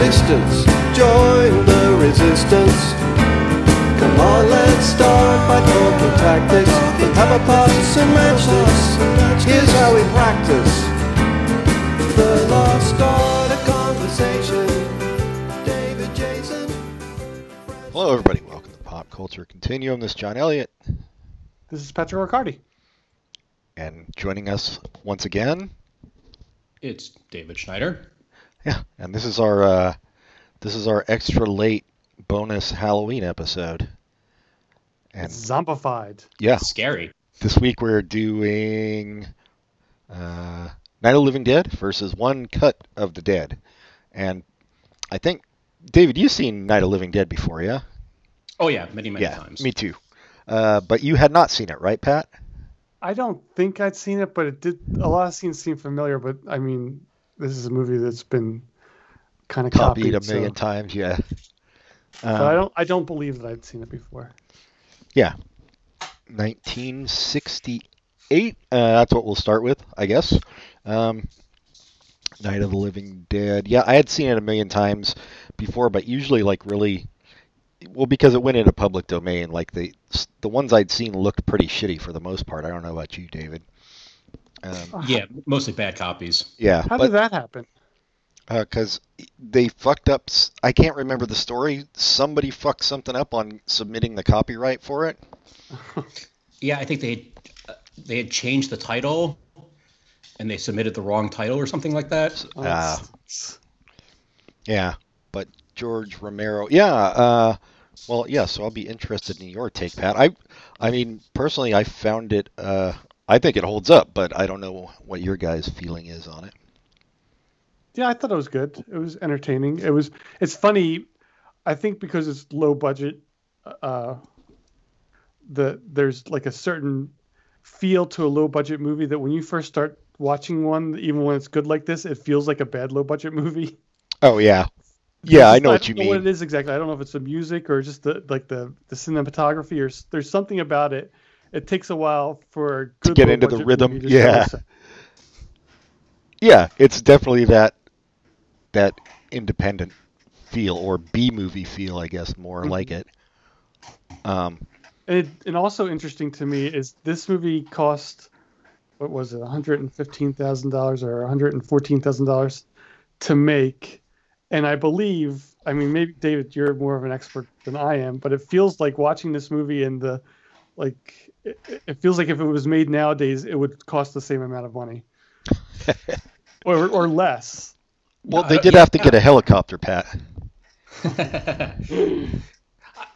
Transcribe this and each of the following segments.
existence. Join the resistance. Come on, let's start by talking tactics. Let's have a pass and match this. Here's how we practice. The lost art of conversation. David Jason. Hello, everybody. Welcome to Pop Culture Continuum. This is John Elliott, This is Patrick Riccardi. and joining us once again, It's David Schneider. Yeah, and this is our uh, this is our extra late bonus Halloween episode. And Zombified. yeah, Scary. this week we're doing uh, Night of the Living Dead versus One Cut of the Dead, and I think David, you've seen Night of Living Dead before, yeah? Oh yeah, many many yeah, times. me too. Uh, but you had not seen it, right, Pat? I don't think I'd seen it, but it did. A lot of scenes seem familiar. But I mean, this is a movie that's been kind of Copied copied, a million so, times, yeah. but I Um, don't. I don't believe that I'd seen it before. Yeah. 1968. Uh, that's what we'll start with, I guess. Um, Night of the Living Dead. Yeah, I had seen it a million times before, but usually, like, really. Well, because it went into public domain, like the the ones I'd seen looked pretty shitty for the most part. I don't know about you, David. Um, Yeah, mostly bad copies. yeah, How but did that happen? because they fucked up. I can't remember the story. Somebody fucked something up on submitting the copyright for it. Yeah, I think they had, uh, they had changed the title, and they submitted the wrong title or something like that. Ah. Yeah, but George Romero. Yeah, uh, well, yeah. So I'll be interested in your take, Pat. I, I mean, personally, I found it. I think it holds up, but I don't know what your guys' feeling is on it. yeah, I thought it was good. It was entertaining. It was. It's funny. I think because it's low budget, uh, the there's like a certain feel to a low budget movie that when you first start watching one, even when it's good like this, it feels like a bad low budget movie. Oh yeah, yeah. I know what you don't What mean. it is exactly? I don't know if it's the music or just the like the the cinematography or there's something about it. It takes a while for a good get into the rhythm, to yeah. Yeah, it's definitely that that independent feel or B movie feel, I guess, more Mhm. like it. Um, And it, and also interesting to me is this movie cost what was it, one hundred and fifteen thousand dollars or one hundred and fourteen thousand dollars to make, and I believe, I mean, maybe David, you're more of an expert than I am, but it feels like watching this movie and the like, it, it feels like if it was made nowadays, it would cost the same amount of money, or or less. well, they did have to get a helicopter, Pat.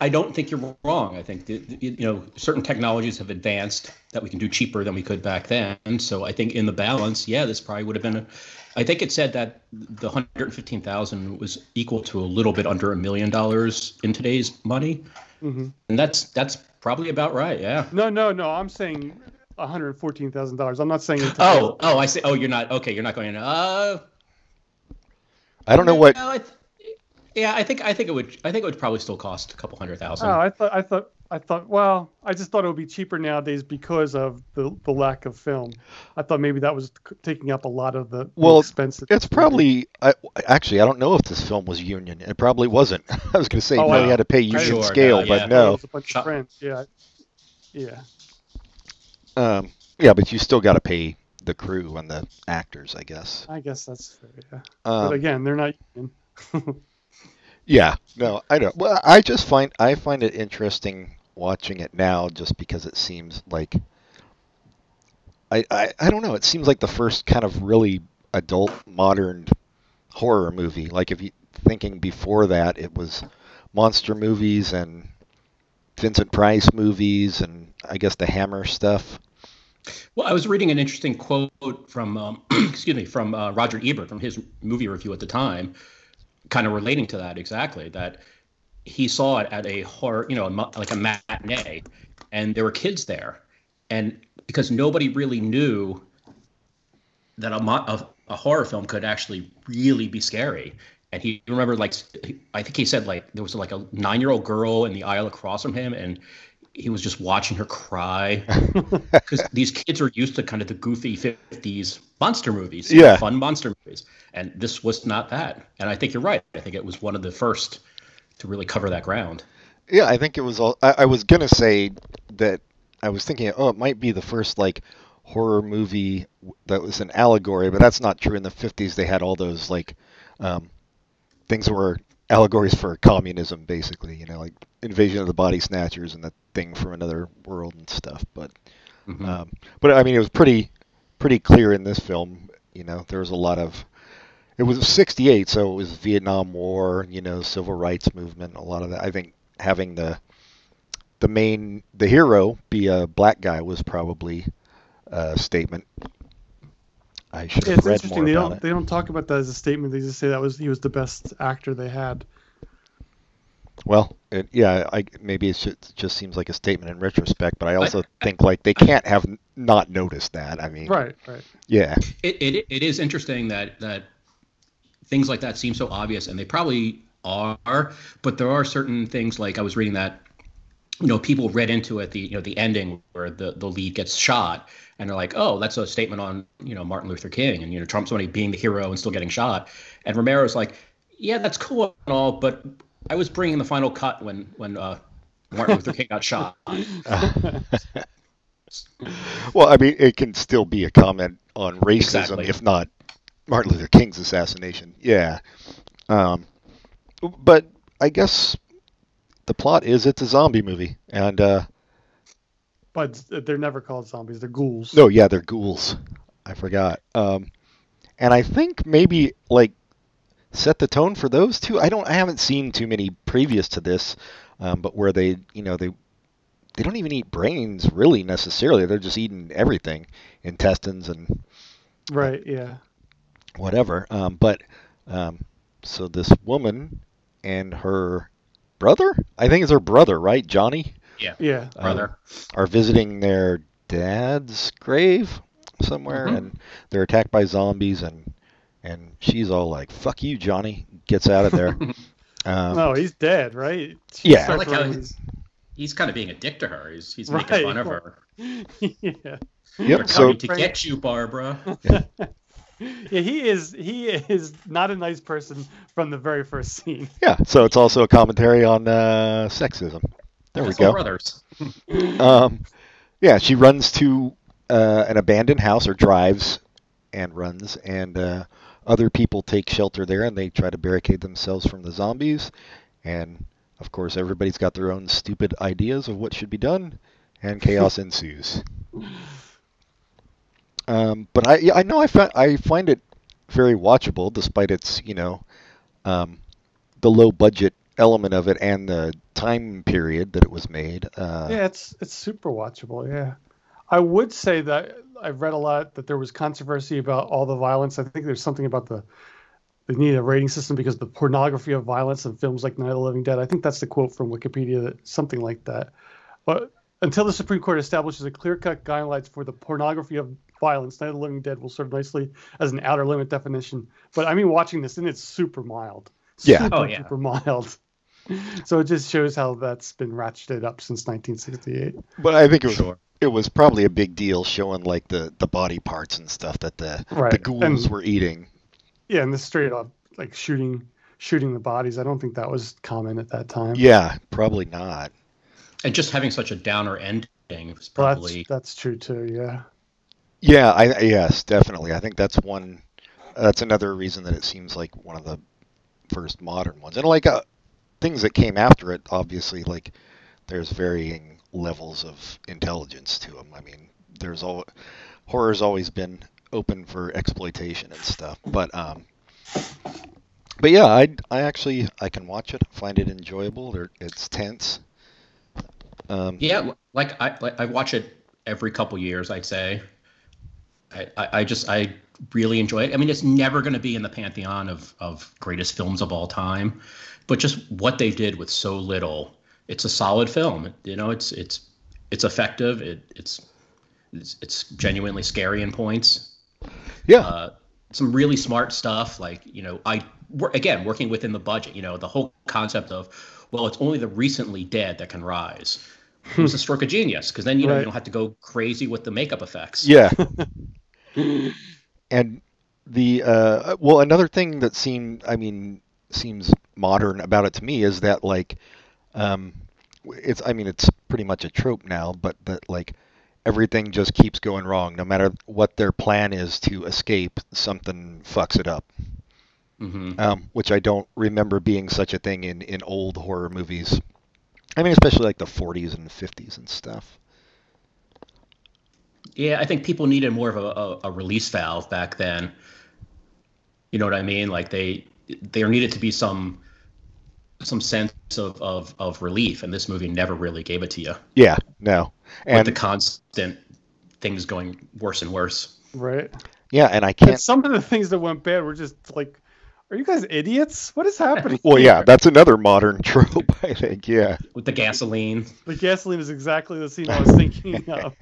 I don't think you're wrong. I think that, you know certain technologies have advanced that we can do cheaper than we could back then. So I think in the balance, yeah, this probably would have been. A, I think it said that the 115,000 was equal to a little bit under a million dollars in today's money, hmm and that's that's probably about right. Yeah. No, no, no. I'm saying one hundred fourteen thousand dollars. I'm not saying it. Oh, oh, I see. Oh, you're not okay. You're not going. Uh, I don't know what. No, I th- yeah, I think I think it would. I think it would probably still cost a couple hundred thousand. Oh, I thought, I thought, I thought. Well, I just thought it would be cheaper nowadays because of the the lack of film. I thought maybe that was taking up a lot of the, Well, expenses. It's probably I, actually I don't know if this film was union. It probably wasn't. I was going to say Oh, you I- had to pay union Sure, scale, no, but yeah. no. It's a bunch of friends. Yeah, yeah. Um, yeah, but you still got to pay the crew and the actors, I guess. I guess that's fair. Yeah, Um, but again, they're not. union. yeah, no, I don't. Well, I just find I find it interesting watching it now, just because it seems like I, I I don't know. It seems like the first kind of really adult modern horror movie. Like if you thinking before that, it was monster movies and Vincent Price movies and I guess the Hammer stuff. Well, I was reading an interesting quote from, um, excuse me, from uh, Roger Ebert from his movie review at the time, kind of relating to that exactly. That he saw it at a horror, you know, a like a matinee, and there were kids there, and because nobody really knew that a, a, a horror film could actually really be scary. And he remembered, like, I think he said, like, there was like a nine year old girl in the aisle across from him, and he was just watching her cry. Because these kids are used to kind of the goofy 50s monster movies Yeah. fun monster movies. And this was not that. And i think you're right. I think it was one of the first to really cover that ground Yeah, I think it was all. I, I was gonna say that I was thinking, oh, it might be the first like horror movie that was an allegory, but that's not true. In the '50s, they had all those like um, things that were allegories for communism, basically. You know, like Invasion of the Body Snatchers and the thing from another world and stuff. But Mhm. um, but I mean, it was pretty pretty clear in this film. You know, there was a lot of it was 68 so it was vietnam war you know civil rights movement a lot of that i think having the the main the hero be a black guy was probably a statement i should Yeah, have it's read interesting. more They about don't it they don't talk about that as a statement. They just say that was he was the best actor they had. well it, yeah i maybe it's just, it just seems like a statement in retrospect but i also think like they can't have not noticed that i mean Right, right. yeah it, it, it is interesting that that things like that seem so obvious and they probably are but there are certain things like i was reading that you know people read into it the you know the ending where the the lead gets shot and they're like oh that's a statement on you know martin luther king and you know trump's only being the hero and still getting shot and romero's like yeah that's cool and all but i was bringing the final cut when when uh martin luther king got shot well i mean it can still be a comment on racism Exactly. if not martin luther king's assassination yeah um, but i guess the plot is it's a zombie movie and uh, But they're never called zombies. They're ghouls. no yeah they're ghouls i forgot um, and i think maybe like set the tone for those two i don't i haven't seen too many previous to this um, but where they you know they they don't even eat brains really necessarily they're just eating everything intestines and Right, yeah. Whatever. Um, but um, so this woman and her brother, I think it's her brother, right, Johnny, Yeah. Yeah, brother are visiting their dad's grave somewhere, Mhm. and they're attacked by zombies, and and she's all like, "Fuck you, Johnny," gets out of there. um, no, he's dead, right? Yeah. like how he's- he's kind of being a dick to her he's, he's Right. making fun of her yeah. Yep. We're So coming to get you, Barbara. Yeah, he is he is not a nice person from the very first scene. yeah, so it's also a commentary on uh, sexism. There we go. brothers. Um, yeah, she runs to uh, an abandoned house or drives and runs, and uh, other people take shelter there and they try to barricade themselves from the zombies. And of course, everybody's got their own stupid ideas of what should be done, and chaos ensues. Um, but I, yeah, I know I find I find it very watchable, despite its you know um, the low budget element of it and the time period that it was made. Uh, Yeah, it's it's super watchable. Yeah, I would say that I've read a lot that there was controversy about all the violence. I think there's something about the they need a rating system because the pornography of violence in films like Night of the Living Dead. I think that's the quote from Wikipedia, that something like that. But until the Supreme Court establishes a clear-cut guidelines for the pornography of violence, Night of the Living Dead will serve nicely as an outer limit definition. But I mean, watching this, and it's super mild. Yeah. Super, Oh, yeah. super mild. So it just shows how that's been ratcheted up since 1968. But I think it was Sure. it was probably a big deal showing like the, the body parts and stuff that the Right. the ghouls And- were eating. Yeah, and the straight up like shooting shooting the bodies. I don't think that was common at that time. Yeah, probably not. And just having such a downer ending was Well, probably that's that's true too. Yeah. Yeah, I yes, definitely. I think that's one. That's another reason that it seems like one of the first modern ones, and like uh, things that came after it. Obviously, like there's varying levels of intelligence to them. I mean, there's all horror's always been open for exploitation and stuff, but um, but yeah, I I actually I can watch it, find it enjoyable. There, it's tense. Um, yeah. Like I like, I watch it every couple years. I'd say. I, I, I just I really enjoy it. I mean, it's never going to be in the pantheon of of greatest films of all time, but just what they did with so little, it's a solid film. You know, it's it's it's effective. It it's it's, it's genuinely scary in points. yeah, uh, some really smart stuff like you know i again working within the budget you know the whole concept of well it's only the recently dead that can rise it was a stroke of genius because then you know Right. you don't have to go crazy with the makeup effects. Yeah. and the uh, well, another thing that seemed, I mean, seems modern about it to me is that like, um, it's, I mean, it's pretty much a trope now, but that like everything just keeps going wrong, no matter what their plan is to escape, something fucks it up. hmm Um, which I don't remember being such a thing in in old horror movies. I mean, especially like the 40s and 50s and stuff. Yeah, I think people needed more of a, a, a release valve back then. You know what I mean? Like they there needed to be some some sense of, of, of relief, and this movie never really gave it to you. Yeah, no, With and the constant things going worse and worse. Right. yeah, and I can't. some of the things that went bad were just like, are you guys idiots? What is happening? Well, yeah, that's another modern trope, I think. Yeah, With the gasoline. The gasoline is exactly the scene I was thinking of.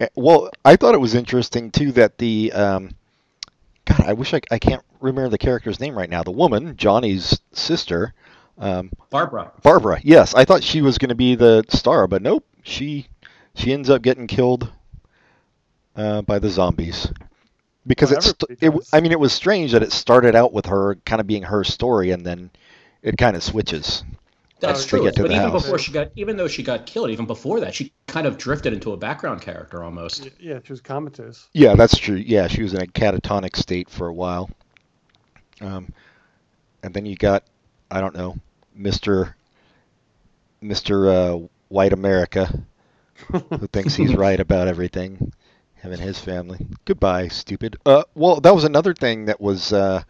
Eh, well, I thought it was interesting too that the um, God, I wish I I can't remember the character's name right now. The woman, Johnny's sister, um, Barbara. Barbara. Yes, I thought she was going to be the star, but nope. She she ends up getting killed uh, by the zombies because Well, it's it. I mean, it was strange that it started out with her kind of being her story, and then it kind of switches. That's to true. get to But the even house. before she got, even though she got killed, even before that, she kind of drifted into a background character almost. Yeah, she was comatose. Yeah, that's true. Yeah, she was in a catatonic state for a while. Um, and then you got, I don't know, Mister Mister uh, White America, who thinks he's right about everything, him and his family. Goodbye, stupid. Uh, well, that was another thing that was uh,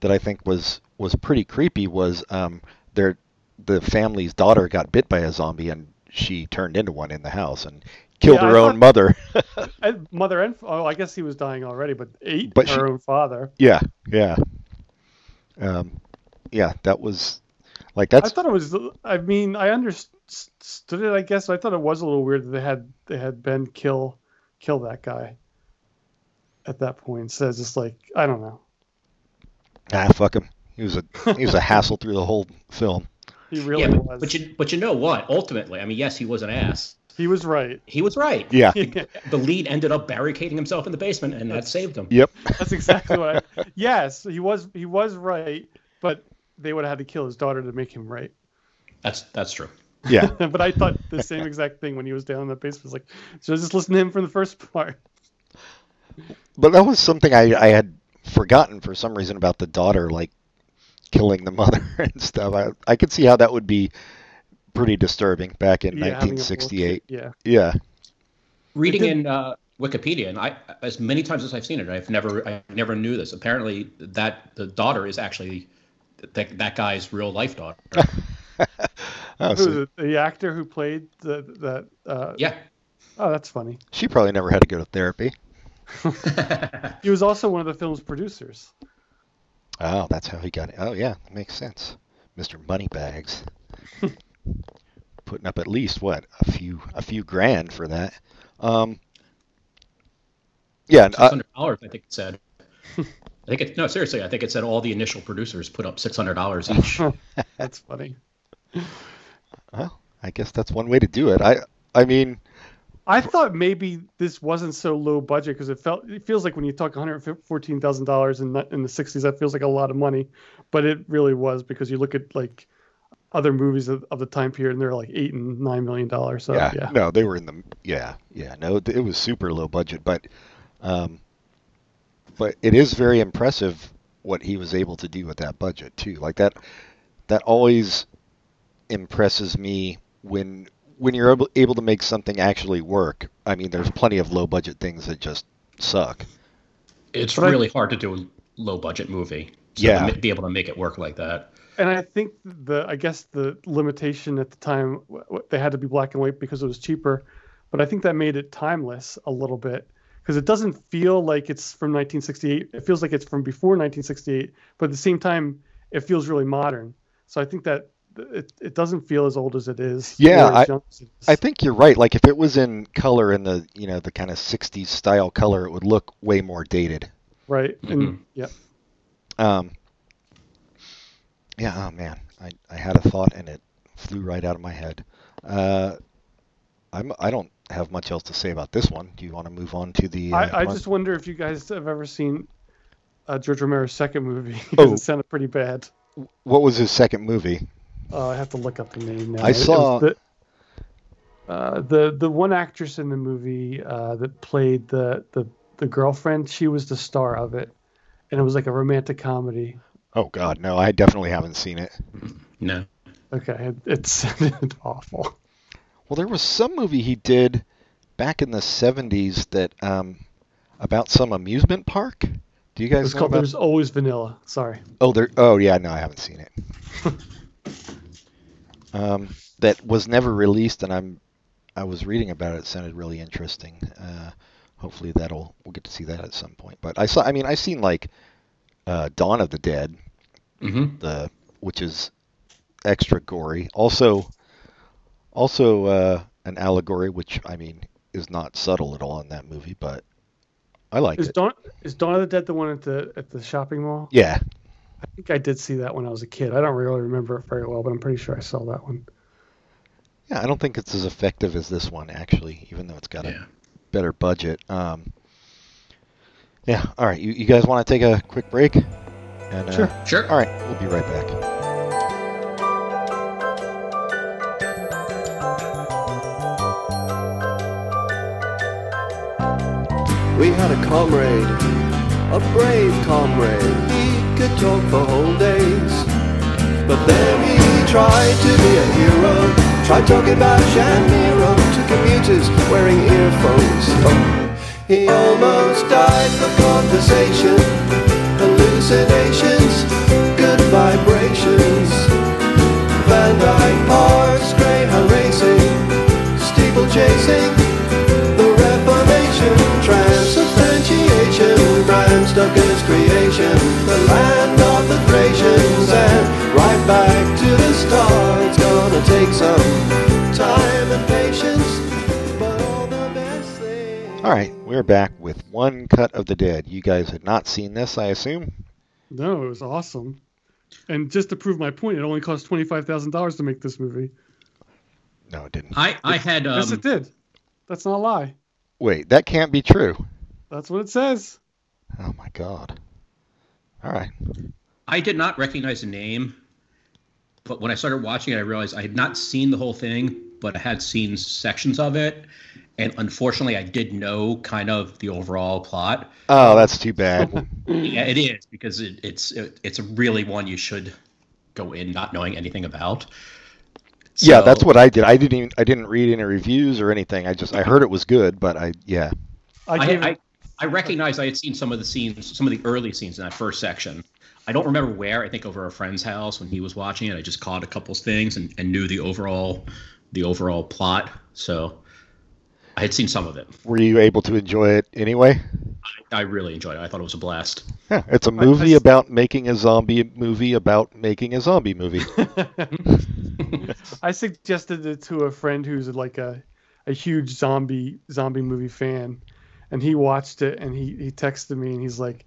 that I think was was pretty creepy. Was um, their the family's daughter got bit by a zombie and she turned into one in the house and killed Yeah, her I own mother. Mother and oh, I guess he was dying already, but ate But her she- own father. Yeah, yeah, um, yeah. That was like that's. I thought it was. I mean, I understood it. I guess I thought it was a little weird that they had they had Ben kill kill that guy at that point. So it's just like I don't know. ah fuck him. He was a he was a hassle through the whole film. He really yeah, but, was. but you but you know what? Ultimately, I mean, yes, he was an ass. he was right. He was right. Yeah. The lead ended up barricading himself in the basement, and that saved him. Yep. That's exactly what. I, yes, he was. He was right, but they would have had to kill his daughter to make him right. That's that's true. Yeah. but I thought the same exact thing when he was down in the basement. Was like, should I just listen to him from the first part? But that was something I I had forgotten for some reason about the daughter like killing the mother and stuff. I I could see how that would be pretty disturbing back in Yeah, having a little 1968. kid, Yeah. Yeah. Reading in uh, Wikipedia, and I as many times as I've seen it, I've never I never knew this. Apparently, that the daughter is actually that that guy's real life daughter. Oh, Who so was it? The actor who played the that. Uh, yeah. Oh, that's funny. she probably never had to go to therapy. He was also one of the film's producers. Oh, that's how he got it. Oh, yeah, that makes sense. Mr. Moneybags. Putting up at least what a few a few grand for that. Um, yeah, and, Six uh, dollars, I think it said. I think it no seriously. I think it said all the initial producers put up six hundred dollars each. That's funny. Well, I guess that's one way to do it. I I mean, I thought maybe this wasn't so low budget because it felt it feels like when you talk one hundred fourteen thousand dollars in the in the sixties, that feels like a lot of money, but it really was because you look at like other movies of, of the time period and they're like eight and nine million dollars. So yeah, yeah, no, they were in the yeah yeah no, it was super low budget, but um, but it is very impressive what he was able to do with that budget too. Like that that always impresses me when when you're able, able to make something actually work. I mean, there's plenty of low budget things that just suck. It's But I- really hard to do a low budget movie. So Yeah. to be able to make it work like that. and I think the I guess the limitation at the time w- w- they had to be black and white because it was cheaper, but I think that made it timeless a little bit because it doesn't feel like it's from 1968. It feels like it's from before 1968, but at the same time it feels really modern. So I think that it, it doesn't feel as old as it is. Yeah, or as young as it is. I think you're right. Like if it was in color in the you know the kind of 60s style color, it would look way more dated. right and Mhm. yeah. Um, yeah, oh man, I, I had a thought and it flew right out of my head. Uh, I'm I don't have much else to say about this one. Do you want to move on to the? Uh, I, I just wonder if you guys have ever seen uh, George Romero's second movie Oh. it sounded pretty bad. what was his second movie? Uh, I have to look up the name now. I saw- the, uh, the the one actress in the movie uh, that played the, the the girlfriend. She was the star of it, and it was like a romantic comedy. Oh God, no! I definitely haven't seen it. No. Okay, it, it's awful. Well, there was some movie he did back in the '70s that um, about some amusement park. Do you guys It's know called about? There's Always Vanilla. Sorry. Oh, there. Oh, yeah. No, I haven't seen it. um, that was never released, and I'm. I was reading about it. It sounded really interesting. Uh, hopefully, that'll we'll get to see that at some point. But I saw. I mean, I've seen like uh, Dawn of the Dead, Mm-hmm. the which is extra gory. Also, also uh, an allegory, which I mean is not subtle at all in that movie, but I like Is it. Dawn is Dawn of the Dead the one at the at the shopping mall? Yeah, I think I did see that when I was a kid. I don't really remember it very well, but I'm pretty sure I saw that one. yeah. I don't think it's as effective as this one actually, even though it's got a better budget. Um, yeah. All right. You, you guys want to take a quick break? And, uh, Sure. Sure. All right. We'll be right back. We had a comrade, a brave comrade. Could talk for whole days. But then he tried to be a hero. Tried talking about Shamiro to commuters wearing earphones. He almost died for conversation. Hallucinations, All right. We're back with one cut of the dead. You guys had not seen this, I assume. No, it was awesome. And just to prove my point, it only cost twenty five thousand dollars to make this movie. No, it didn't. I, I had um, yes, it did. That's not a lie. Wait, that can't be true. That's what it says. Oh my God. All right. I did not recognize the name, but when I started watching it, I realized I had not seen the whole thing, but I had seen sections of it, and unfortunately, I did know kind of the overall plot. Oh, that's too bad. Yeah, it is because it, it's it, it's really one you should go in not knowing anything about. yeah, that's what I did. I didn't even I didn't read any reviews or anything. I just I heard it was good, but I yeah. I I, gave I, I recognize I had seen some of the scenes, some of the early scenes in that first section. I don't remember where. I think over a friend's house when he was watching it. I just caught a couple things and, and knew the overall the overall plot. So I had seen some of it. Were you able to enjoy it anyway? I really enjoyed it. I thought it was a blast. Yeah, it's a movie I- about making a zombie movie about making a zombie movie. I suggested it to a friend who's like a, a huge zombie zombie movie fan, and he watched it and he, he texted me and he's like,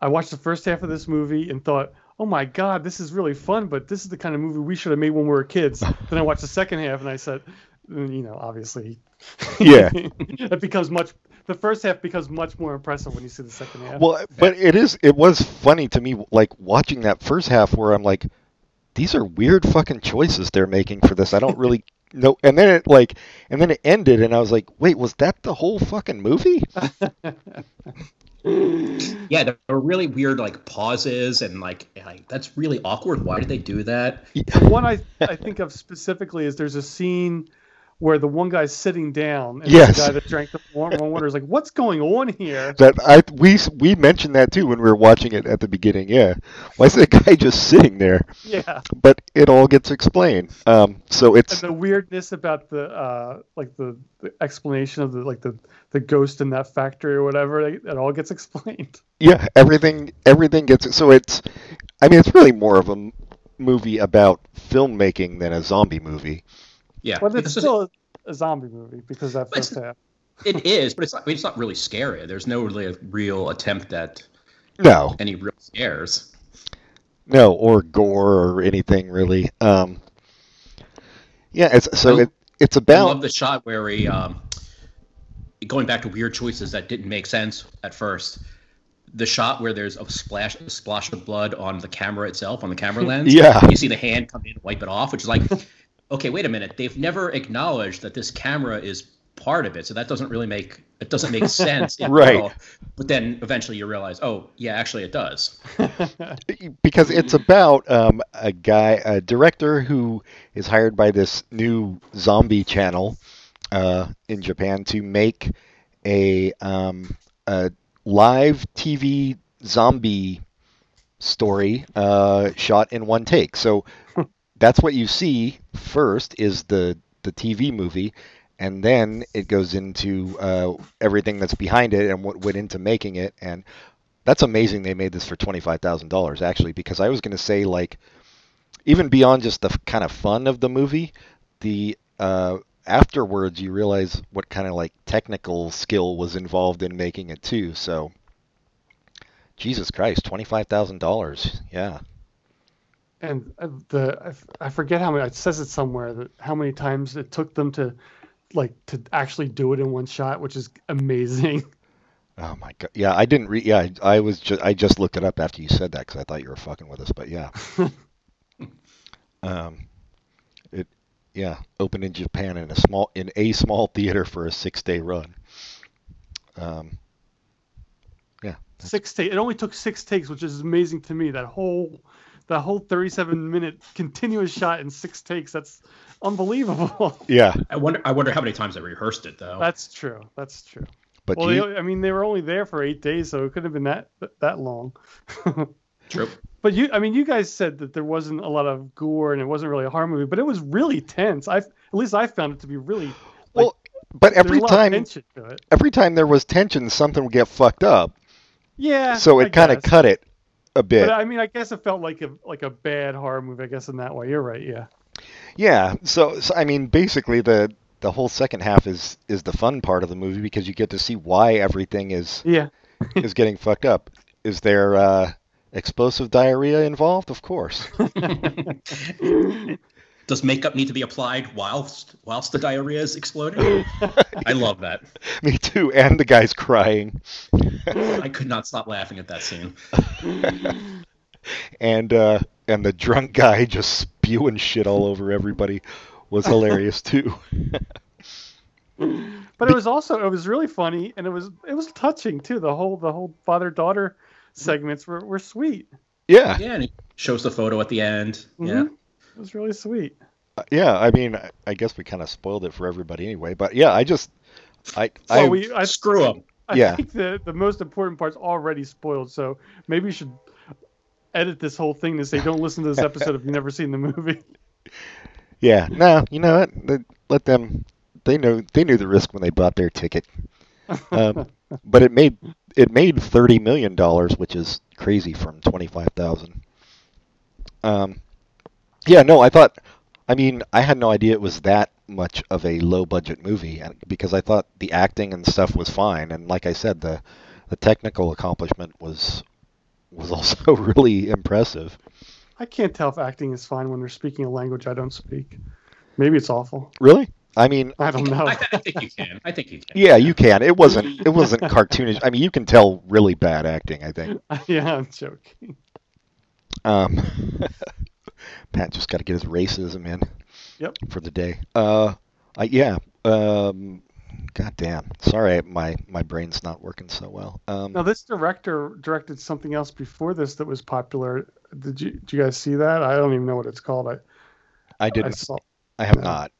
I watched the first half of this movie and thought, oh my god, this is really fun, but this is the kind of movie we should have made when we were kids. then I watched the second half and I said, Mm, you know, obviously, yeah. it becomes much. The first half becomes much more impressive when you see the second half. Well, but it is it was funny to me like watching that first half where I'm like these are weird fucking choices they're making for this. I don't really know. And then it like and then it ended and I was like, "Wait, was that the whole fucking movie?" Yeah, there were really weird like pauses and like, like that's really awkward. Why did they do that? The one I, I think of specifically is there's a scene where the one guy's sitting down and Yes. the guy that drank the warm water is like, "What's going on here?" That I we we mentioned that too when we were watching it at the beginning. Yeah, why is that guy just sitting there? Yeah, But it all gets explained. Um, so and it's the weirdness about the uh, like the, the explanation of the like the the ghost in that factory or whatever, it all gets explained. yeah, everything everything gets so it's. I mean, it's really more of a movie about filmmaking than a zombie movie. Yeah, But it's still a, a zombie movie because that But it's- first half. it is, but it's not. I mean, it's not really scary. There's no really a real attempt at No, any real scares. no, or gore or anything really. Um, Yeah, it's so I- it, it's about. I about love the shot where he, um, going back to weird choices that didn't make sense at first. The shot where there's a splash, a splash of blood on the camera itself, on the camera lens. Yeah. You see the hand come in and wipe it off, which is like, okay, wait a minute. They've never acknowledged that this camera is part of it, so that doesn't really make it doesn't make sense. in Right. real. But then eventually you realize, oh yeah, actually it does. because it's about um, a guy, a director who is hired by this new zombie channel uh, in Japan to make a, um, a live TV zombie story uh, shot in one take. So that's what you see first is the the TV movie, and then it goes into uh, everything that's behind it and what went into making it and that's amazing they made this for $25,000 actually because I was going to say like even beyond just the kind of fun of the movie the uh, afterwards you realize what kind of like technical skill was involved in making it too so Jesus Christ $25,000 yeah and uh, the I f- I forget how many it says it somewhere that how many times it took them to like to actually do it in one shot, which is amazing. oh my god yeah I didn't re- yeah I, I was just I just looked it up after you said that cuz I thought you were fucking with us but yeah um it yeah opened in Japan in a small in a small theater for a 6-day run um yeah Six take. It only took six takes, which is amazing to me. That whole that whole 37 minute continuous shot in six takes. That's unbelievable. yeah I wonder. I wonder how many times they rehearsed it though. That's true. That's true. but well, you, they, I mean, they were only there for eight days, so it couldn't have been that that long. True. But you, I mean, you guys said that there wasn't a lot of gore and it wasn't really a horror movie, but it was really tense. I, at least I found it to be really. well but every a lot of time tension to it. every time there was tension something would get fucked up Yeah. so it kind of cut it a bit But I mean, I guess it felt like a like a bad horror movie. I guess in that way, you're right. Yeah. Yeah, so, so I mean, basically the the whole second half is is the fun part of the movie because you get to see why everything is Yeah. is getting fucked up. Is there uh, explosive diarrhea involved? Of course. Does makeup need to be applied whilst whilst the diarrhea is exploding? I love that. Me too. And the guy's crying, I could not stop laughing at that scene. and uh, and the drunk guy just spewing shit all over everybody was hilarious too. But it was also it was really funny and it was it was touching too. The whole the whole father daughter segments were, were sweet. yeah, Yeah, and it shows the photo at the end. Yeah. It was really sweet. yeah. I mean, I- I guess we kind of spoiled it for everybody anyway. But yeah, I just I So I we I, Screw them. I Yeah. think the the most important part's already spoiled. So maybe you should edit this whole thing to say don't listen to this episode if you've never seen the movie. Yeah, no, you know what? Let- Let them. They know they knew the risk when they bought their ticket. Um, but it made it made thirty million dollars, which is crazy from twenty five thousand. Um, yeah, no, I thought. I mean, I had no idea it was that much of a low budget movie, and because I thought the acting and stuff was fine, and like I said, the the technical accomplishment was was also really impressive. I can't tell if acting is fine when they're speaking a language I don't speak. Maybe it's awful. Really, I mean, I don't know. I, th- I think you can. I think you can. Yeah, you can. It wasn't. It wasn't cartoonish. I mean, you can tell really bad acting. I think. yeah, I'm joking. Um, Pat just got to get his racism in. Yep. For the day. Uh, I, yeah. Um, God damn. Sorry, my my brain's not working so well. Um, Now this director directed something else before this that was popular. Did you did you guys see that? I don't even know what it's called. I I I didn't. saw. I have no. not.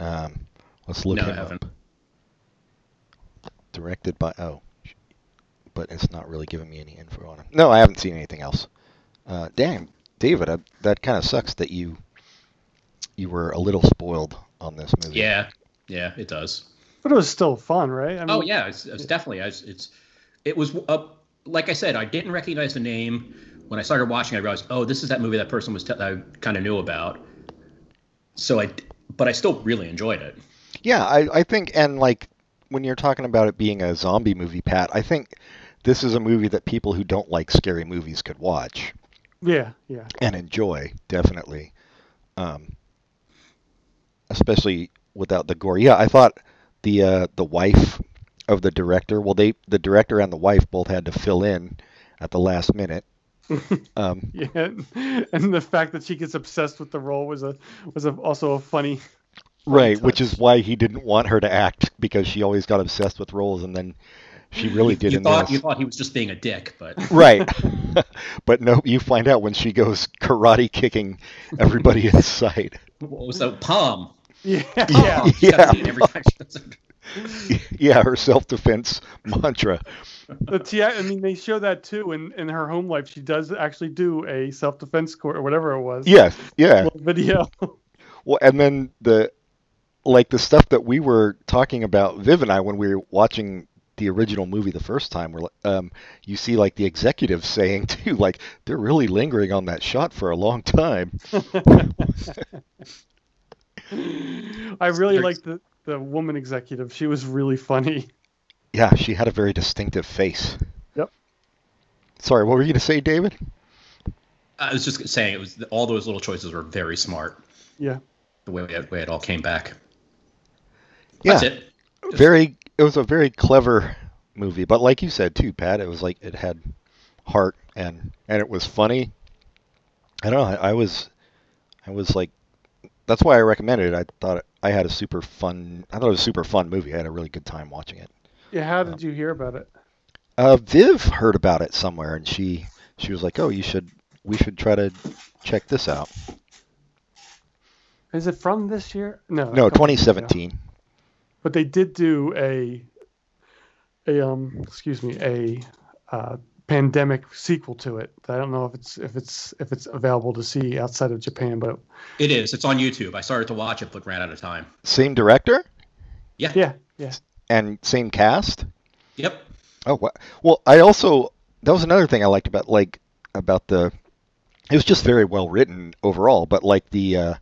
Um, let's look No, I haven't. Directed by oh, but it's not really giving me any info on him. No, I haven't seen anything else. Uh, damn, David, I, that kind of sucks that you you were a little spoiled on this movie. Yeah, yeah, it does. But it was still fun, right? I mean, Oh yeah, it's, it's definitely it's, it's it was uh, like I said, I didn't recognize the name when I started watching. I realized, oh, this is that movie that person was t- I kind of knew about. So I, but I still really enjoyed it. Yeah, I, I think, and like when you're talking about it being a zombie movie, Pat, I think this is a movie that people who don't like scary movies could watch Yeah, yeah. and enjoy, definitely. Um, especially without the gore. Yeah, I thought the uh, the wife of the director. Well, they the director and the wife both had to fill in at the last minute. Um, Yeah, and the fact that she gets obsessed with the role was a was a, also a funny. right, touch. which is why he didn't want her to act because she always got obsessed with roles, and then she really did You in thought this. you thought he was just being a dick, but Right. but no, you find out when she goes karate kicking everybody in sight. what was that? Palm. Yeah, Palm. yeah. Yeah. to be in every action. Yeah, her self defense mantra. The T- I mean, they show that too in in her home life. She does actually do a self defense course or whatever it was. Yes, yeah. Video. Well, and then the like the stuff that we were talking about, Viv and I, when we were watching the original movie the first time, where um, you see like the executives saying too, like they're really lingering on that shot for a long time. I really liked the the woman executive. She was really funny. Yeah, she had a very distinctive face. Yep. Sorry, what were you going to say, David? I was just saying it was all those little choices were very smart. Yeah. The way it, way it all came back. Yeah, That's it. very. It was a very clever movie, but like you said too, Pat, it was like it had heart and and it was funny. I don't know. I, I was, I was like, that's why I recommended it. I thought it, I had a super fun. I thought it was a super fun movie. I had a really good time watching it. Yeah. How did you hear about it? Uh, Viv heard about it somewhere, and she she was like, "Oh, you should. We should try to check this out." Is it from this year? No. No, a couple years ago. 2017. But they did do a a um excuse me a uh, pandemic sequel to it. I don't know if it's if it's if it's available to see outside of Japan, but It is. It's on YouTube. I started to watch it, but ran out of time. Same director Yeah. yeah, yeah. and same cast. Yep. Oh wa- well, I also that was another thing I liked about like about the it was just very well written overall, but like the uh,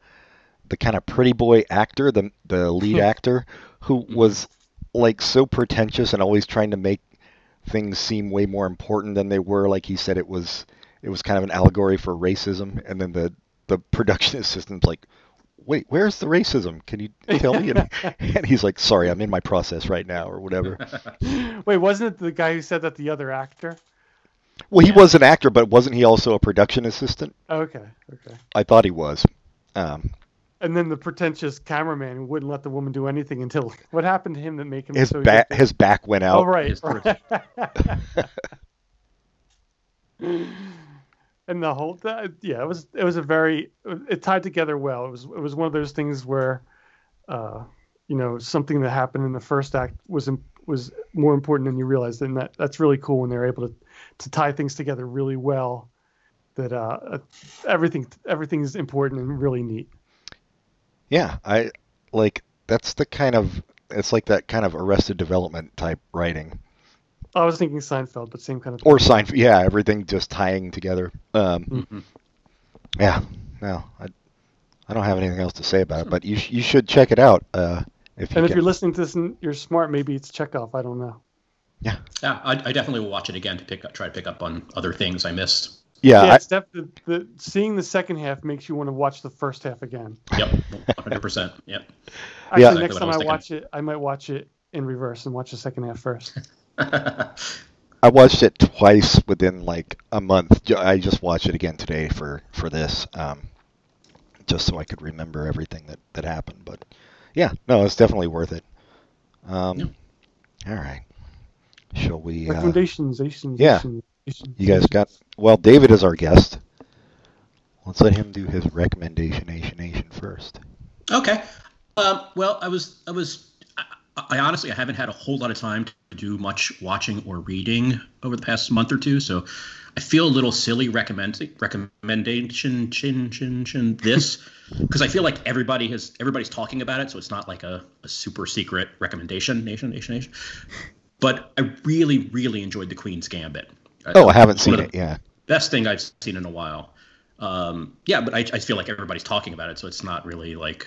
the kind of pretty boy actor, the the lead actor, who was like so pretentious and always trying to make things seem way more important than they were. Like he said, it was it was kind of an allegory for racism, and then the the production assistant's like. Wait, where's the racism? Can you tell me? And, and he's like, "Sorry, I'm in my process right now, or whatever." Wait, wasn't it the guy who said that the other actor? Well, he was an actor, but wasn't he also a production assistant? Okay, okay. I thought he was. Um, And then the pretentious cameraman who wouldn't let the woman do anything until what happened to him that made him his so back, his back went out. Oh right, right. and the whole that, yeah, it was it was a very it tied together well. It was it was one of those things where, uh, you know, something that happened in the first act was im- was more important than you realized, and that that's really cool when they're able to to tie things together really well. That uh, everything everything's important and really neat. Yeah, I like that's the kind of it's like that kind of Arrested Development type writing, I was thinking Seinfeld, but same kind of. or Seinfeld. Yeah, everything just tying together. Um, Mhm. Yeah, no, I, I don't have anything else to say about it, but you you should check it out. Uh, if you And if can. you're listening to this and you're smart, maybe it's Chekhov. I don't know. Yeah, I, I definitely will watch it again to pick up, try to pick up on other things I missed. Yeah, yeah, I- it's def- the, the seeing the second half makes you want to watch the first half again. Yep, 100%. Yep. Actually, Yeah. next time I I watch it, I might watch it in reverse and watch the second half first. I watched it twice within like a month. I just watched it again today for for this, um, just so I could remember everything that that happened. But yeah, no, it's definitely worth it. Um, Yeah. All right, shall we? Uh, Recommendations, Asians, yeah. You guys got? Well, David is our guest. Let's let him do his recommendation, Nation Nation first. Okay. Um, well, I was, I was, I, I honestly, I haven't had a whole lot of time to do much watching or reading over the past month or two, so I feel a little silly recommending recommendation chin chin chin this because I feel like everybody has everybody's talking about it, so it's not like a, a super secret recommendation. Nation, nation, nation. But I really, really enjoyed the Queen's Gambit. Oh, I haven't seen it. Yeah. best thing I've seen in a while. Um, yeah, but I, I feel like everybody's talking about it, so it's not really like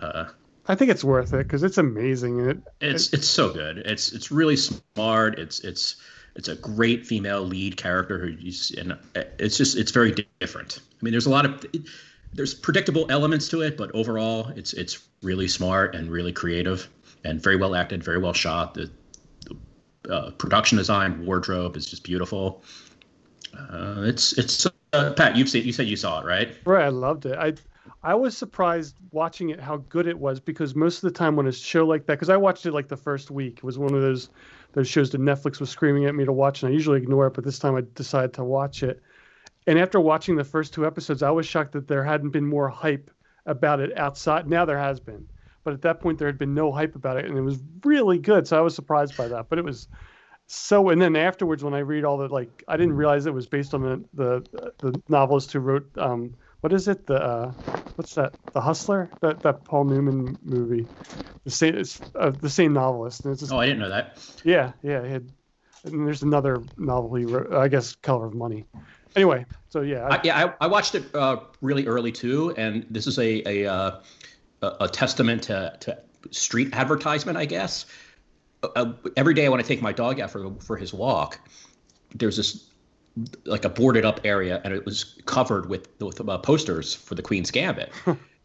uh, I think it's worth it because it's amazing. It, it's it's so good. It's it's really smart. It's it's it's a great female lead character who you s- and it's just it's very different. I mean, there's a lot of there's predictable elements to it, but overall, it's it's really smart and really creative and very well acted, very well shot. The, the uh, production design, wardrobe is just beautiful. Uh, it's it's uh, Pat. You've seen you said you saw it, right? Right. I loved it. I I was surprised watching it how good it was because most of the time when a show like that, because I watched it like the first week, it was one of those those shows that Netflix was screaming at me to watch, and I usually ignore it, but this time I decided to watch it. And after watching the first two episodes, I was shocked that there hadn't been more hype about it outside. Now there has been, but at that point there had been no hype about it, and it was really good. So I was surprised by that. But it was so. And then afterwards, when I read all the like, I didn't realize it was based on the the, the novelist who wrote. Um, what is it? The uh, what's that? The Hustler? That that Paul Newman movie. The same. It's uh, the same novelist. Just, oh, I didn't know that. Yeah, yeah. Had, and there's another novel he wrote. I guess Color of Money. Anyway, so yeah. I, yeah, I, I watched it uh, really early too, and this is a a uh, a testament to to street advertisement, I guess. Uh, every day I want to take my dog out for for his walk. There's this like a boarded up area, and it was covered with with uh, posters for the Queen's Gambit,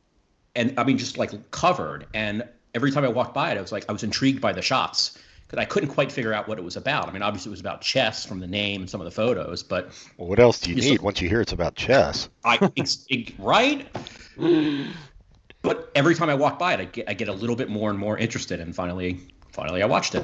and I mean just like covered. And every time I walked by it, I was like I was intrigued by the shots because I couldn't quite figure out what it was about. I mean, obviously it was about chess from the name and some of the photos, but well, what else do you need once you hear it's about chess? I it, right. but every time I walk by it, I get I get a little bit more and more interested, and finally, finally, I watched it.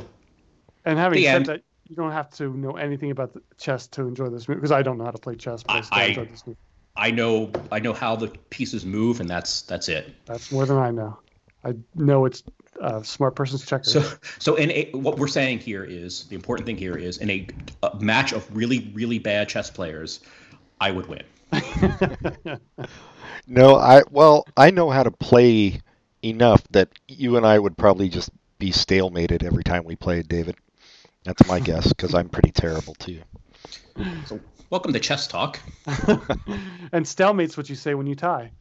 And having the said end, that, you don't have to know anything about chess to enjoy this movie because I don't know how to play chess, but I, I, enjoy this movie. I know I know how the pieces move, and that's that's it. That's more than I know. I know it's uh, smart person's checker. So, so in a, what we're saying here is the important thing here is in a, a match of really really bad chess players, I would win. no, I well I know how to play enough that you and I would probably just be stalemated every time we played, David. That's my guess because I'm pretty terrible too. So, welcome to Chess Talk. and stalemate's what you say when you tie.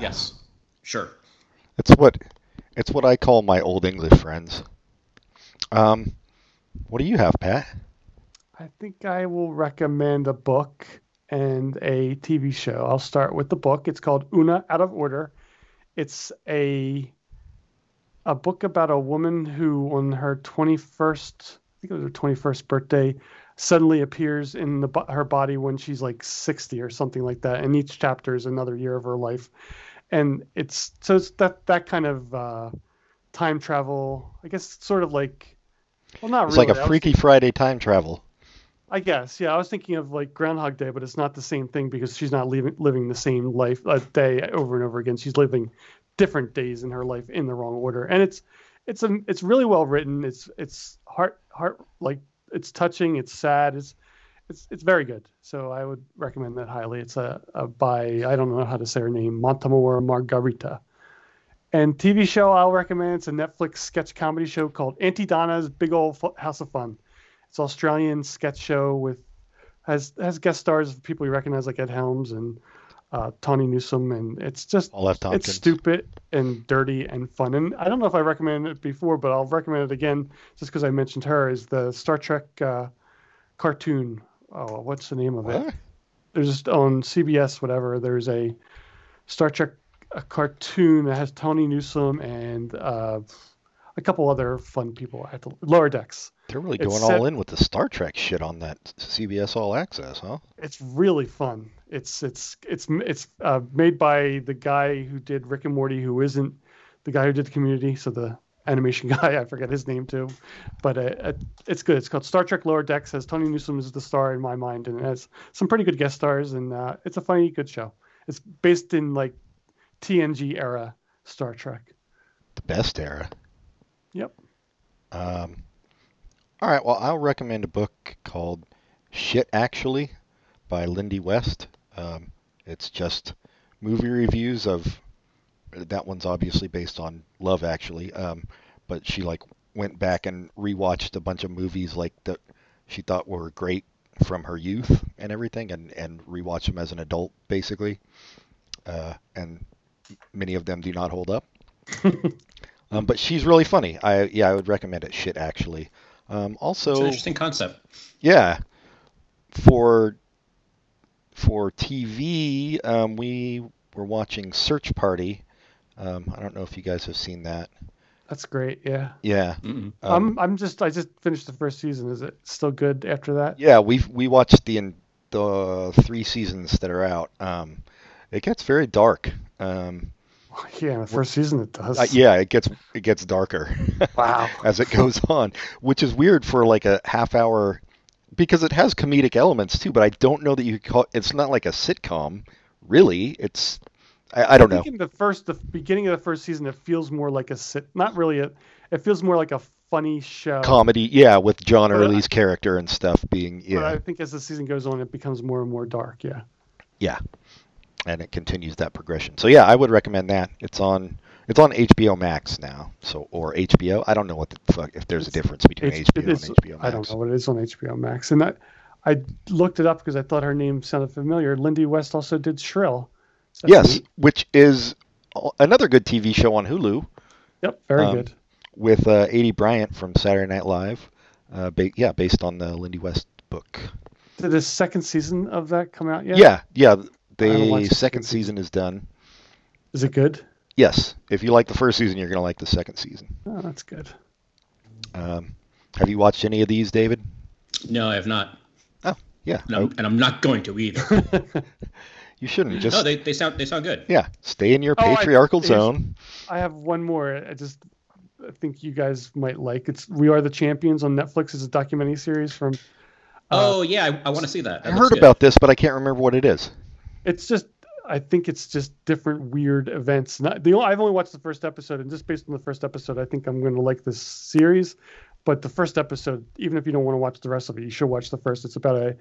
Yes, sure. It's what it's what I call my old English friends. Um, what do you have, Pat? I think I will recommend a book and a TV show. I'll start with the book. It's called Oona Out of Order. It's a a book about a woman who, on her 21st, I think it was her 21st birthday, suddenly appears in the, her body when she's like 60 or something like that. And each chapter is another year of her life. And it's so it's that that kind of uh, time travel. I guess sort of like, well, not it's really. like a Freaky was, Friday time travel. I guess, yeah. I was thinking of like Groundhog Day, but it's not the same thing because she's not living living the same life a day over and over again. She's living different days in her life in the wrong order, and it's it's a it's really well written. It's it's heart heart like it's touching. It's sad. It's it's it's very good. So I would recommend that highly. It's a, a by I don't know how to say her name, Montimore Margarita. And TV show I'll recommend. It's a Netflix sketch comedy show called Aunty Donna's Big Old House of Fun. It's Australian sketch show with has has guest stars of people you recognize like Ed Helms and uh, Tawny Newsome, and it's just it's stupid and dirty and fun. And I don't know if I recommended it before, but I'll recommend it again just because I mentioned her. Is the Star Trek uh, cartoon? Oh, what's the name of what? it? There's on CBS, whatever. There's a Star Trek a cartoon that has Tawny Newsome and uh, a couple other fun people at the lower decks. They're really going all in with the Star Trek shit on that CBS All Access, huh? It's really fun. It's it's it's it's uh, made by the guy who did Rick and Morty, who isn't the guy who did the Community. So the animation guy, I forget his name too, but uh, it's good. It's called Star Trek Lower Decks. Has Tawny Newsome as the star in my mind, and it has some pretty good guest stars, and uh, it's a funny, good show. It's based in like TNG era Star Trek. The best era. Yep. Um, all right. Well, I'll recommend a book called Shit Actually by Lindy West. Um, it's just movie reviews of that one's obviously based on Love Actually, um, but she like went back and rewatched a bunch of movies like that she thought were great from her youth and everything, and and rewatched them as an adult basically, uh, and many of them do not hold up. um, but she's really funny. I yeah, I would recommend it. Shit Actually. Um, also, it's an interesting concept. Yeah, for for TV, um, we were watching Search Party. Um, I don't know if you guys have seen that. That's great. Yeah. Yeah. Um, I'm I'm just I just finished the first season. Is it still good after that? yeah, we we watched the en- the three seasons that are out. Um, it gets very dark. Um, Yeah, in the first season it does. uh, yeah, it gets it gets darker. Wow. as it goes on, which is weird for like a half hour because it has comedic elements too, but I don't know that you call it's not like a sitcom, really. It's I, I don't I know. in the first, the beginning of the first season, it feels more like a sit. Not really a. It feels more like a funny show. Comedy, yeah, with John But I- Early's character and stuff being yeah. But I think as the season goes on, it becomes more and more dark. Yeah. yeah. And it continues that progression. So yeah, I would recommend that. It's on it's on HBO Max now. So or HBO. I don't know what the fuck if there's a difference between It's- HBO is- and HBO Max. I don't know what it is on HBO Max, and I, I looked it up because I thought her name sounded familiar. Lindy West also did Shrill. So Yes, neat. which is another good TV show on Hulu. Yep. Very Um, good. with uh, Aidy Bryant from Saturday Night Live. Uh, ba- yeah, based on the Lindy West book. Did the second season of that come out yet? Yeah, yeah. Haven't the second second season. season is done. Is it good? Yes, if you like the first season, you're gonna like the second season. Oh, that's good. Um, have you watched any of these, David? No, I have not, Oh, Yeah, and I'm, and I'm not going to either. you shouldn't. Just no, they, they sound they sound good. yeah, stay in your Oh, patriarchal it's- zone. I have one more. I just I think you guys might like. It's We Are the Champions on Netflix. It's a documentary series from. uh, oh yeah, I, I want to see that. I that looks heard good. about this, but I can't remember what it is. It's just. I think it's just different weird events. Not the. I've only watched the first episode, and just based on the first episode, I think I'm going to like this series. But the first episode, even if you don't want to watch the rest of it, you should watch the first. It's about a,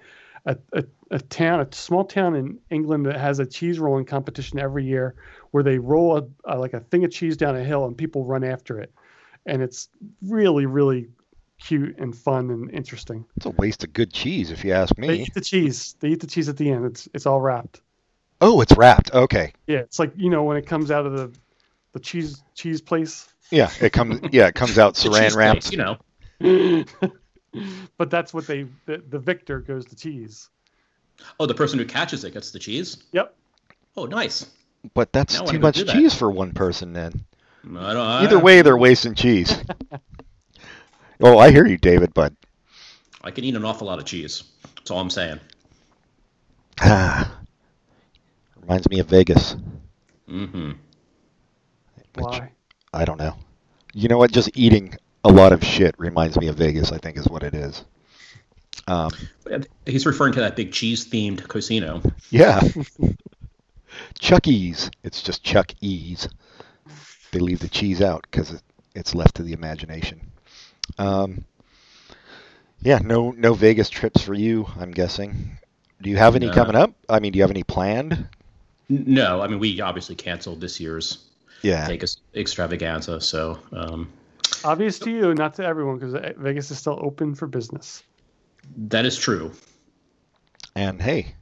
a, a, a town, a small town in England that has a cheese rolling competition every year, where they roll a, a like a thing of cheese down a hill and people run after it, and it's really really cute and fun and interesting. It's a waste of good cheese, if you ask me. They eat the cheese. They eat the cheese at the end. It's it's all wrapped. Oh, it's wrapped. Okay. Yeah, it's like you know when it comes out of the the cheese cheese place. Yeah, it comes. Yeah, it comes out saran cheese wrapped. place, you know. but that's what they the, the victor goes to cheese. Oh, the person who catches it gets the cheese. Yep. Oh, nice. But that's Now too wanna much do that. cheese for one person. Then I don't. I, either way, they're wasting cheese. oh, I hear you, David. But I can eat an awful lot of cheese. That's all I'm saying. ah, reminds me of Vegas. Mm-hmm. Which Why? I don't know. You know what? Just eating a lot of shit reminds me of Vegas. I think is what it is. Um, He's referring to that big cheese-themed casino. yeah. Chuck E's. It's just Chuck E's. They leave the cheese out because it, it's left to the imagination. Um, yeah, no no Vegas trips for you. I'm guessing. Do you have any No. coming up? I mean, do you have any planned? N- No, I mean we obviously canceled this year's Yeah. Vegas extravaganza. So um, Obvious to you, not to everyone, because Vegas is still open for business. that is true. And hey,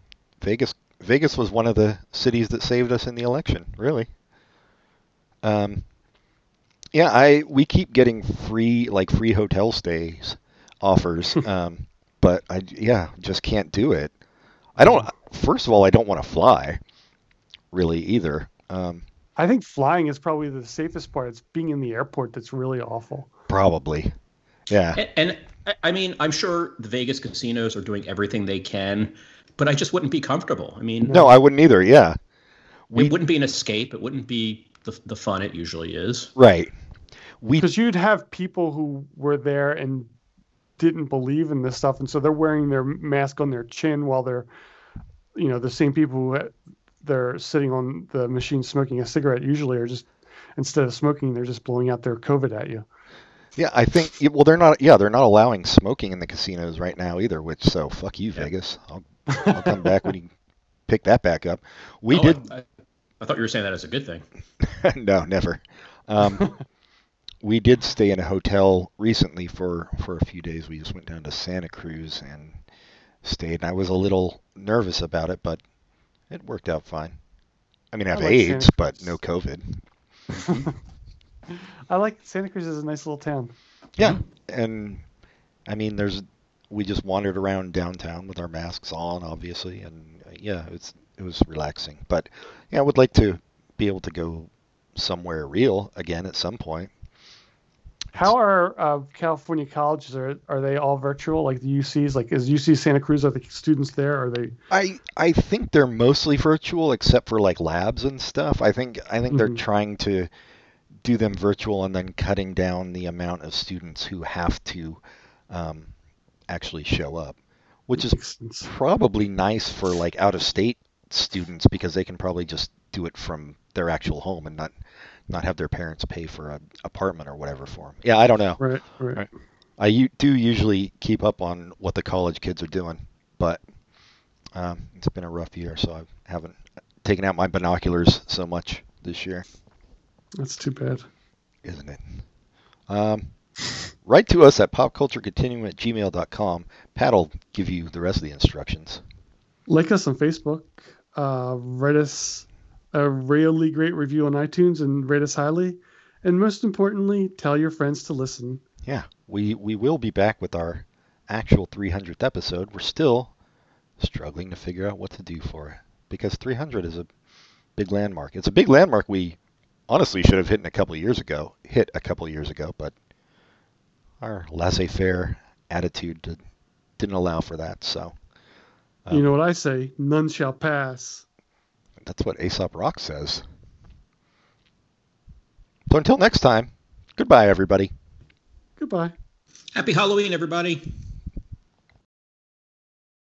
Vegas Vegas was one of the cities that saved us in the election, really. Um yeah, I we keep getting free like free hotel stays offers. um but I yeah, just can't do it. I don't first of all, I don't want to fly really either. Um I think flying is probably the safest part. It's being in the airport that's really awful. probably. Yeah. And, and I- I mean, I'm sure the Vegas casinos are doing everything they can, but I just wouldn't be comfortable. I mean, No, I wouldn't either. Yeah. We it wouldn't be an escape. It wouldn't be the, the fun it usually is. right. We Because you'd have people who were there and didn't believe in this stuff, and so they're wearing their mask on their chin while they're, you know, the same people who ha- they're sitting on the machine smoking a cigarette usually are just instead of smoking, they're just blowing out their COVID at you. Yeah, I think. Well, they're not. Yeah, they're not allowing smoking in the casinos right now either. Which so fuck you, Vegas. I'll, I'll come back when you pick that back up. We Oh, did. I, I thought you were saying that as a good thing. no, never. Um, we did stay in a hotel recently for for a few days. We just went down to Santa Cruz and stayed. And I was a little nervous about it, but it worked out fine. I mean, I have like AIDS, but no COVID. I like Santa Cruz is a nice little town. Yeah, and I mean, there's we just wandered around downtown with our masks on, obviously, and yeah, it's it was relaxing. But yeah, I would like to be able to go somewhere real again at some point. How are uh, California colleges? Are are they all virtual? Like the UCs? Like is UC Santa Cruz? Are the students there? Are they? I I think they're mostly virtual, except for like labs and stuff. I think I think they're Mhm. trying to do them virtual and then cutting down the amount of students who have to um, actually show up, which is probably nice for like out of state students because they can probably just do it from their actual home and not not have their parents pay for an apartment or whatever for them. Yeah, I don't know. Right, right. Right. I u- do usually keep up on what the college kids are doing, but um, it's been a rough year, so I haven't taken out my binoculars so much this year, That's too bad. isn't it? Um, write to us at popculturecontinuum at gmail.com. Pat will give you the rest of the instructions. Like us on Facebook. Uh, write us a really great review on iTunes and rate us highly. And most importantly, tell your friends to listen. Yeah, we we will be back with our actual 300th episode. We're still struggling to figure out what to do for it because 300 is a big landmark. It's a big landmark we honestly should have hit a couple of years ago. Hit a couple of years ago, but our laissez-faire attitude did, didn't allow for that. So you Um, know what I say? None shall pass. That's what Aesop Rock says. So until next time, goodbye, everybody. Goodbye. Happy Halloween, everybody.